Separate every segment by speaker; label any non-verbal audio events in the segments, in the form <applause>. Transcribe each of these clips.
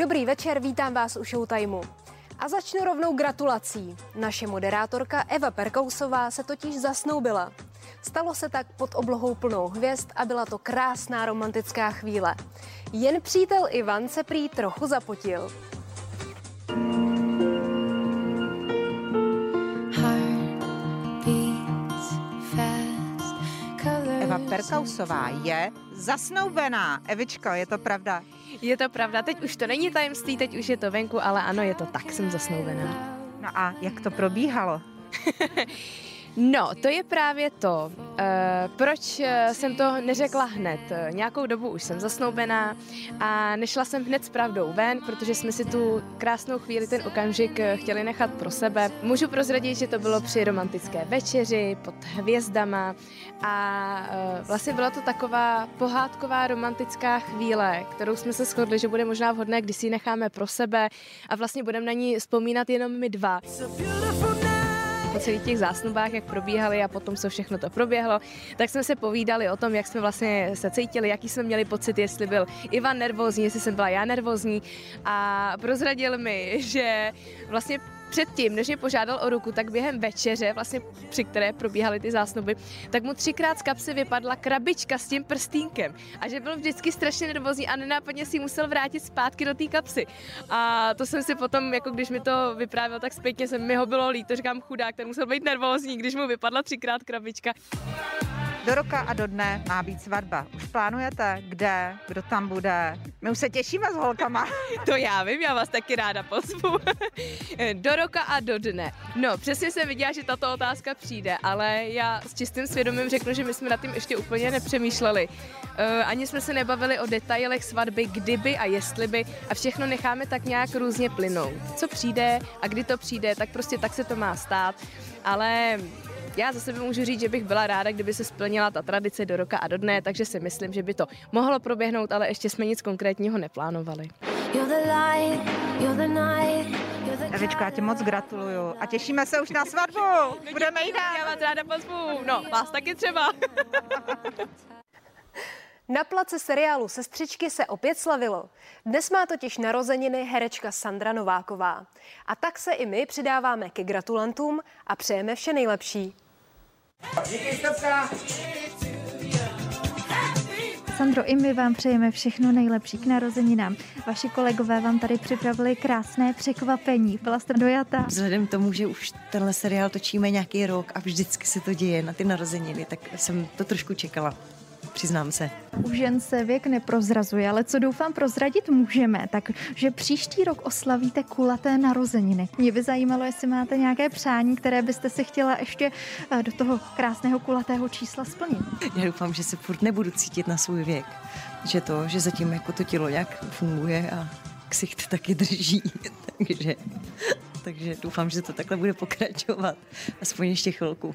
Speaker 1: Dobrý večer, vítám vás u Showtimeu. A začnu rovnou gratulací. Naše moderátorka Eva Perkousová se totiž zasnoubila. Stalo se tak pod oblohou plnou hvězd a byla to krásná romantická chvíle. Jen přítel Ivan se prý trochu zapotil.
Speaker 2: Eva Perkausová je zasnoubená. Evičko, je to pravda?
Speaker 3: Je to pravda, teď už to není tajemství, teď už je to venku, ale ano, je to tak, jsem zasnoubená.
Speaker 2: No a jak to probíhalo? <laughs>
Speaker 3: No, to je právě to. E, proč eh, jsem to neřekla hned? Nějakou dobu už jsem zasnoubená a nešla jsem hned s pravdou ven, protože jsme si tu krásnou chvíli, ten okamžik eh, chtěli nechat pro sebe. Můžu prozradit, že to bylo při romantické večeři pod hvězdama a vlastně byla to taková pohádková romantická chvíle, kterou jsme se shodli, že bude možná vhodné, když si ji necháme pro sebe a vlastně budeme na ní vzpomínat jenom my dva. So po celých těch zásnubách, jak probíhaly a potom, co všechno to proběhlo, tak jsme se povídali o tom, jak jsme vlastně se cítili, jaký jsme měli pocit, jestli byl Ivan nervózní, jestli jsem byla já nervózní. A prozradil mi, <laughs> že vlastně předtím, než mě požádal o ruku, tak během večeře, vlastně při které probíhaly ty zásnuby, tak mu třikrát z kapsy vypadla krabička s tím prstínkem a že byl vždycky strašně nervózní a nenápadně si musel vrátit zpátky do té kapsy. A to jsem si potom, jako když mi to vyprávěl, tak zpětně jsem mi ho bylo líto, říkám chudák, ten musel být nervózní, když mu vypadla třikrát krabička.
Speaker 2: Do roka a do dne má být svatba. Už plánujete, kde, kdo tam bude? My už se těšíme s holkama. <laughs>
Speaker 3: To já vím, já vás taky ráda pozvu. <laughs> do roka a do dne. No, přesně jsem viděla, že tato otázka přijde, ale já s čistým svědomím řeknu, že my jsme nad tím ještě úplně nepřemýšleli. Uh, ani jsme se nebavili o detailech svatby, kdyby a jestli by a všechno necháme tak nějak různě plynout. Co přijde a kdy to přijde, tak prostě tak se to má stát. Ale já za sebe můžu říct, že bych byla ráda, kdyby se splnila ta tradice do roka a do dne, takže si myslím, že by to mohlo proběhnout, ale ještě jsme nic konkrétního neplánovali.
Speaker 2: Evičko, já ti moc gratuluju a těšíme se už na svatbu. Budeme jít
Speaker 3: Já vás ráda pozvu. No, vás taky třeba. <laughs>
Speaker 1: Na place seriálu Sestřičky se opět slavilo. Dnes má totiž narozeniny herečka Sandra Nováková. A tak se i my přidáváme ke gratulantům a přejeme vše nejlepší. Díky,
Speaker 4: Sandro, i my vám přejeme všechno nejlepší k narozeninám. Vaši kolegové vám tady připravili krásné překvapení. Byla jste dojata?
Speaker 5: Vzhledem k tomu, že už tenhle seriál točíme nějaký rok a vždycky se to děje na ty narozeniny, tak jsem to trošku čekala přiznám se.
Speaker 4: U žen se věk neprozrazuje, ale co doufám prozradit můžeme, takže příští rok oslavíte kulaté narozeniny. Mě by zajímalo, jestli máte nějaké přání, které byste si chtěla ještě eh, do toho krásného kulatého čísla splnit.
Speaker 5: Já doufám, že se furt nebudu cítit na svůj věk. Že to, že zatím jako to tělo nějak funguje a ksicht taky drží. <laughs> takže, takže doufám, že to takhle bude pokračovat. Aspoň ještě chvilku.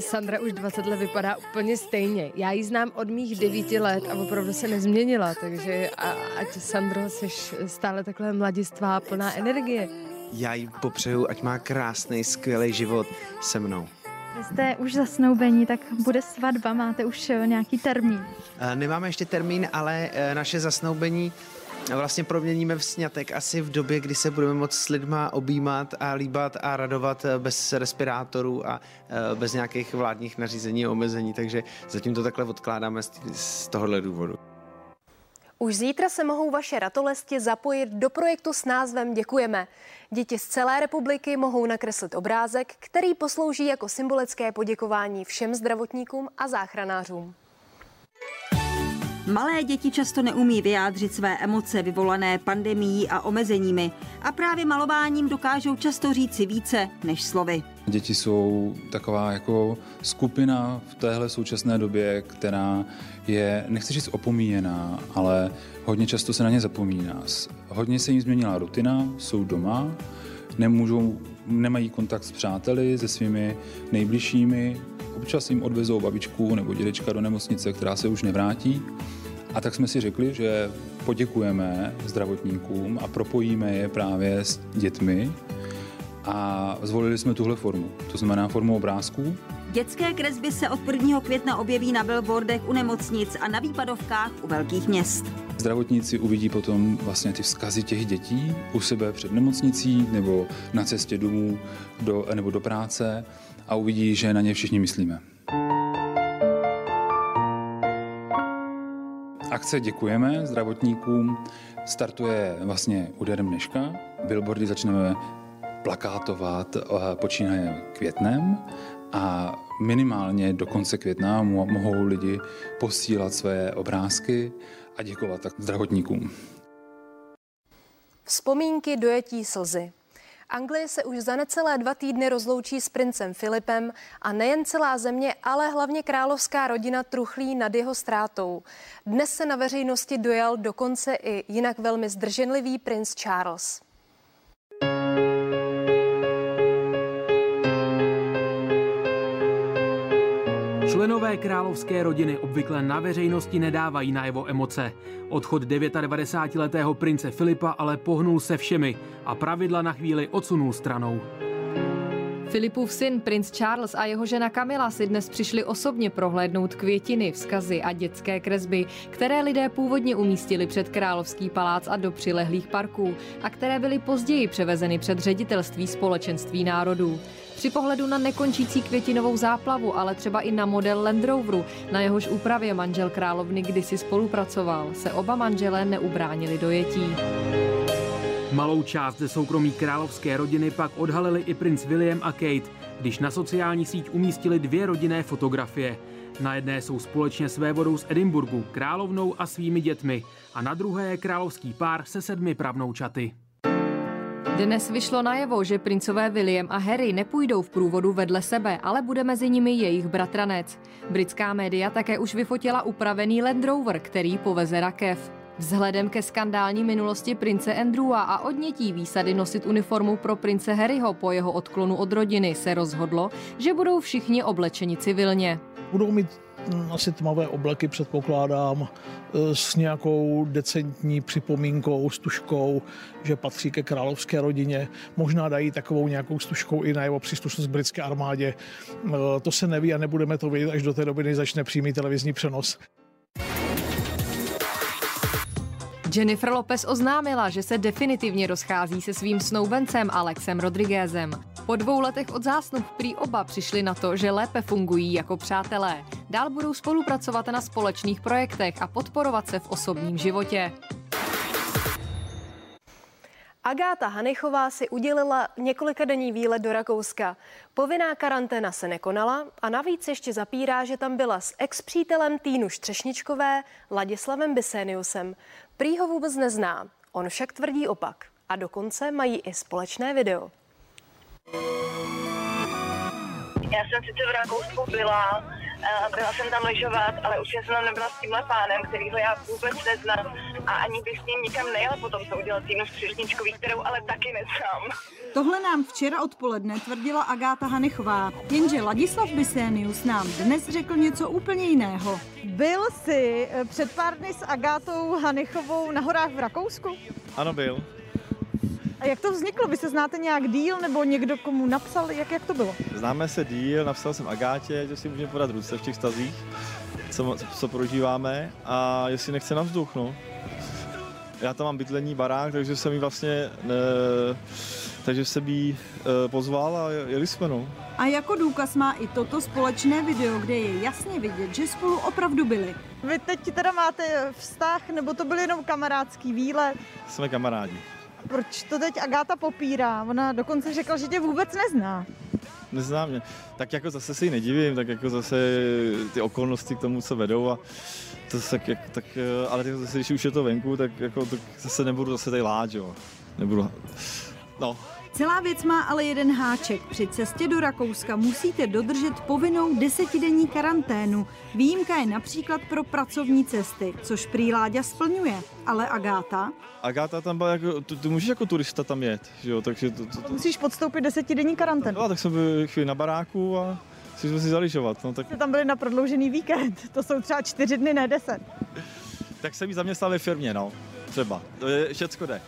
Speaker 6: Sandra už 20 let vypadá úplně stejně. Já ji znám od mých 9 let a opravdu se nezměnila, takže a, ať Sandro jsi stále takhle mladistvá, plná energie.
Speaker 7: Já jí popřeju, ať má krásný, skvělý život se mnou.
Speaker 4: Vy jste už zasnoubení, tak bude svatba, máte už eh, nějaký termín?
Speaker 7: Eh, nemáme ještě termín, ale eh, naše zasnoubení vlastně proměníme v snětek asi v době, kdy se budeme moct s lidma objímat a líbat a radovat eh, bez respirátorů a eh, bez nějakých vládních nařízení a omezení, takže zatím to takhle odkládáme z tohohle důvodu.
Speaker 1: Už zítra se mohou vaše ratolesti zapojit do projektu s názvem Děkujeme. Děti z celé republiky mohou nakreslit obrázek, který poslouží jako symbolické poděkování všem zdravotníkům a záchranářům.
Speaker 8: Malé děti často neumí vyjádřit své emoce vyvolané pandemií a omezeními a právě malováním dokážou často říci více než slovy.
Speaker 9: Děti jsou taková jako skupina v téhle současné době, která je, nechci říct opomíjená, ale hodně často se na ně zapomíná. Hodně se jim změnila rutina, jsou doma, nemůžou, nemají kontakt s přáteli, se svými nejbližšími, občas jim odvezou babičku nebo dědečka do nemocnice, která se už nevrátí. A tak jsme si řekli, že poděkujeme zdravotníkům a propojíme je právě s dětmi a zvolili jsme tuhle formu, to znamená formu obrázků.
Speaker 8: Dětské kresby se od 1. května objeví na billboardech u nemocnic a na výpadovkách u velkých měst.
Speaker 9: Zdravotníci uvidí potom vlastně ty vzkazy těch dětí u sebe před nemocnicí nebo na cestě domů do, nebo do práce a uvidí, že na ně všichni myslíme. Akce Děkujeme zdravotníkům startuje vlastně úderem dneška. Billboardy začneme plakátovat eh, počínaje květnem a minimálně do konce května mohou lidi posílat své obrázky a děkovat tak zdravotníkům.
Speaker 1: Vzpomínky dojetí slzy. Anglie se už za necelé dva týdny rozloučí s princem Filipem a nejen celá země, ale hlavně královská rodina truchlí nad jeho ztrátou. Dnes se na veřejnosti dojal dokonce i jinak velmi zdrženlivý princ Charles.
Speaker 10: Členové královské rodiny obvykle na veřejnosti nedávají najevo emoce. Odchod 99-letého prince Filipa ale pohnul se všemi a pravidla na chvíli odsunul stranou.
Speaker 11: Filipův syn, princ Charles a jeho žena Kamila si dnes přišli osobně prohlédnout květiny, vzkazy a dětské kresby, které lidé původně umístili před Královský palác a do přilehlých parků a které byly později převezeny před ředitelství společenství národů. Při pohledu na nekončící květinovou záplavu, ale třeba i na model Land Roveru, na jehož úpravě manžel královny kdysi spolupracoval, se oba manželé neubránili dojetí.
Speaker 10: Malou část ze soukromí královské rodiny pak odhalili i princ William a Kate, když na sociální síť umístili dvě rodinné fotografie. Na jedné jsou společně s vévodou z Edinburgu, královnou a svými dětmi a na druhé je královský pár se sedmi pravnoučaty.
Speaker 11: Dnes vyšlo najevo, že princové William a Harry nepůjdou v průvodu vedle sebe, ale bude mezi nimi jejich bratranec. Britská média také už vyfotila upravený Land Rover, který poveze rakev. Vzhledem ke skandální minulosti prince Andrewa a odnětí výsady nosit uniformu pro prince Harryho po jeho odklonu od rodiny se rozhodlo, že budou všichni oblečeni civilně.
Speaker 12: Budou mít asi tmavé obleky, předpokládám, e, s nějakou decentní připomínkou, stužkou, že patří ke královské rodině. Možná dají takovou nějakou stužkou i na jeho příslušnost britské armádě. E, to se neví a nebudeme to vědět až do té doby, než začne přímý televizní přenos.
Speaker 11: Jennifer Lopez oznámila, že se definitivně rozchází se svým snoubencem Alexem Rodriguezem. Po dvou letech od zásnub prý oba přišli na to, že lépe fungují jako přátelé. Dál budou spolupracovat na společných projektech a podporovat se v osobním životě.
Speaker 1: Agáta Hanechová si udělila několikadenní výlet do Rakouska. Povinná karanténa se nekonala a navíc ještě zapírá, že tam byla s ex-přítelem Týnu Štřešničkové Ladislavem Biseniusem. Prý ho vůbec nezná, on však tvrdí opak. A dokonce mají i společné video.
Speaker 13: Já jsem sice v Rakousku byla, byla jsem tam lyžovat, ale už jsem tam nebyla s tímhle pánem, kterýho já vůbec neznám a ani bych s ním nikam nejel potom, co udělal Týnu Střešničkový, kterou ale taky neznám.
Speaker 8: Tohle nám včera odpoledne tvrdila Agáta Hanechová, jenže Ladislav Bysénius nám dnes řekl něco úplně jiného.
Speaker 2: Byl jsi eh, před pár dny s Agátou Hanechovou na horách v Rakousku?
Speaker 14: Ano, byl.
Speaker 2: A jak to vzniklo? Vy se znáte nějak díl nebo někdo komu napsal? Jak, jak to bylo?
Speaker 14: Známe se díl, napsal jsem Agátě, že si můžeme podat ruce v těch stazích, co, co prožíváme a jestli nechce na vzduch, no. Já tam mám bydlení barák, takže jsem jí vlastně, ne, takže jsem jí e, pozval a jeli jsme, no.
Speaker 8: A jako důkaz má i toto společné video, kde je jasně vidět, že spolu opravdu byli.
Speaker 2: Vy teď teda máte vztah, nebo to byl jenom kamarádský výlet?
Speaker 14: Jsme kamarádi.
Speaker 2: Proč to teď Agáta popírá? Ona dokonce řekla, že tě vůbec nezná.
Speaker 14: Nezná mě. Tak jako zase si ji nedivím, tak jako zase ty okolnosti k tomu, co vedou a to tak, jak, tak, ale zase, když už je to venku, tak jako tak zase nebudu zase tady lát, jo. Nebudu, no,
Speaker 8: Celá věc má ale jeden háček. Při cestě do Rakouska musíte dodržet povinnou desetidenní karanténu. Výjimka je například pro pracovní cesty, což prý Láďa splňuje. Ale Agáta?
Speaker 14: Agáta tam byla jako, ty, ty můžeš jako turista tam jet, že jo, takže to, to, to...
Speaker 2: Musíš podstoupit desetidenní karanténu.
Speaker 14: No, tak jsem byl chvíli na baráku a si jsme si zaližovat. No, tak...
Speaker 2: Jste tam byli na prodloužený víkend, to jsou třeba čtyři dny, ne deset.
Speaker 14: tak jsem ji zaměstnal ve firmě, no, třeba. To je, všecko jde.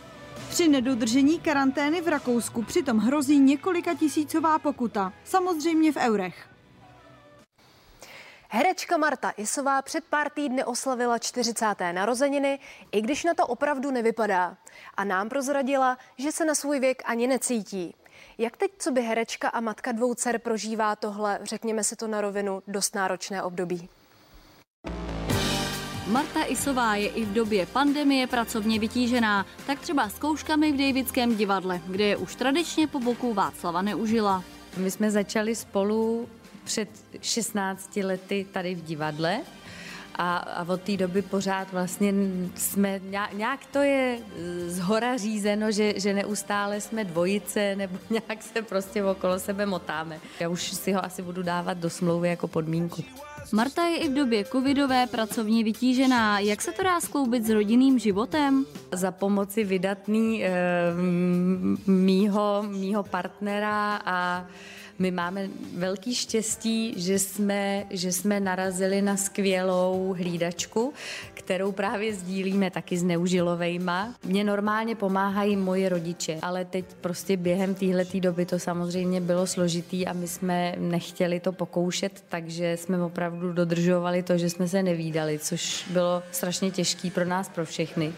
Speaker 8: Při nedodržení karantény v Rakousku přitom hrozí několika tisícová pokuta, samozřejmě v eurech.
Speaker 1: Herečka Marta Isová před pár týdny oslavila 40. narozeniny, i když na to opravdu nevypadá. A nám prozradila, že se na svůj věk ani necítí. Jak teď, co by herečka a matka dvou dcer prožívá tohle, řekněme si to na rovinu, dost náročné období?
Speaker 15: Marta Isová je i v době pandemie pracovně vytížená, tak třeba zkouškami v Davidském divadle, kde je už tradičně po boku Václava neužila.
Speaker 16: My jsme začali spolu před 16 lety tady v divadle a, a od té doby pořád vlastně jsme, nějak to je z hora řízeno, že, že neustále jsme dvojice nebo <laughs> nějak se prostě okolo sebe motáme. Já už si ho asi budu dávat do smlouvy jako podmínku.
Speaker 15: Marta je i v době covidové pracovně vytížená. Jak se to dá skloubit s rodinným životem?
Speaker 16: Za pomoci vydatný e, mýho, mýho partnera a my máme velký štěstí, že jsme, že jsme narazili na skvělou hlídačku, kterou právě sdílíme taky s neužilovejma. Mně normálně pomáhají moji rodiče, ale teď prostě během téhleté doby to samozřejmě bylo složitý a my jsme nechtěli to pokoušet, takže jsme opravdu dodržovali to, že jsme se nevídali, což bylo strašně těžký pro nás, pro všechny.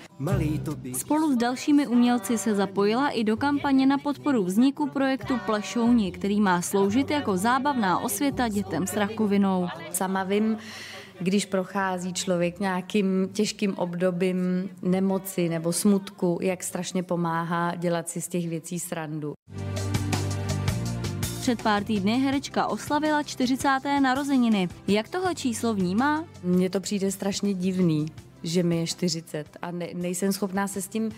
Speaker 15: Spolu s dalšími umělci se zapojila i do kampaně na podporu vzniku projektu Plešouni, který má sloužit jako zábavná osvěta dětem s rakovinou.
Speaker 16: Sama vím, když prochází člověk nějakým těžkým obdobím nemoci nebo smutku, jak strašně pomáhá dělat si z těch věcí srandu.
Speaker 15: Před pár týdny herečka oslavila 40. narozeniny. Jak tohle číslo vnímá?
Speaker 16: Mně to přijde strašně divný, že mi je 40 a ne, nejsem schopná se s tím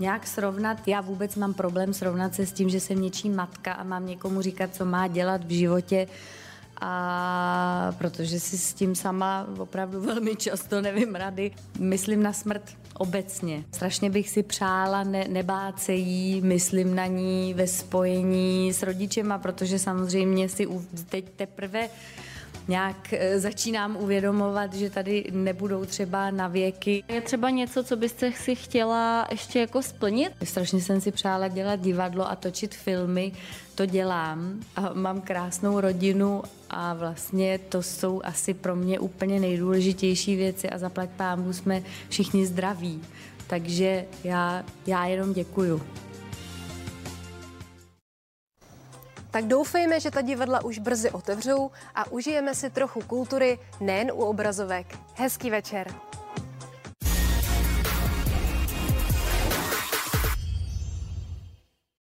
Speaker 16: nějak srovnat. Já vůbec mám problém srovnat se s tím, že jsem něčí matka a mám někomu říkat, co má dělat v životě a protože si s tím sama opravdu <laughs> velmi často nevím rady, myslím na smrt obecně. Strašně bych si přála ne, nebát se jí, myslím na ní ve spojení s rodičema, protože samozřejmě si teď teprve nějak eh, začínám uvědomovat, že tady nebudou třeba na věky.
Speaker 15: Je třeba něco, co byste si chtěla ještě jako splnit?
Speaker 16: Strašně jsem si přála dělat divadlo a točit filmy, to dělám a mám krásnou rodinu a vlastně to jsou asi pro mě úplně nejdůležitější věci a zaplať pámu jsme všichni zdraví. Takže já, já jenom děkuju.
Speaker 1: Tak doufejme, že ta divadla už brzy otevřou a užijeme si trochu kultury nejen u obrazovek. Hezký večer.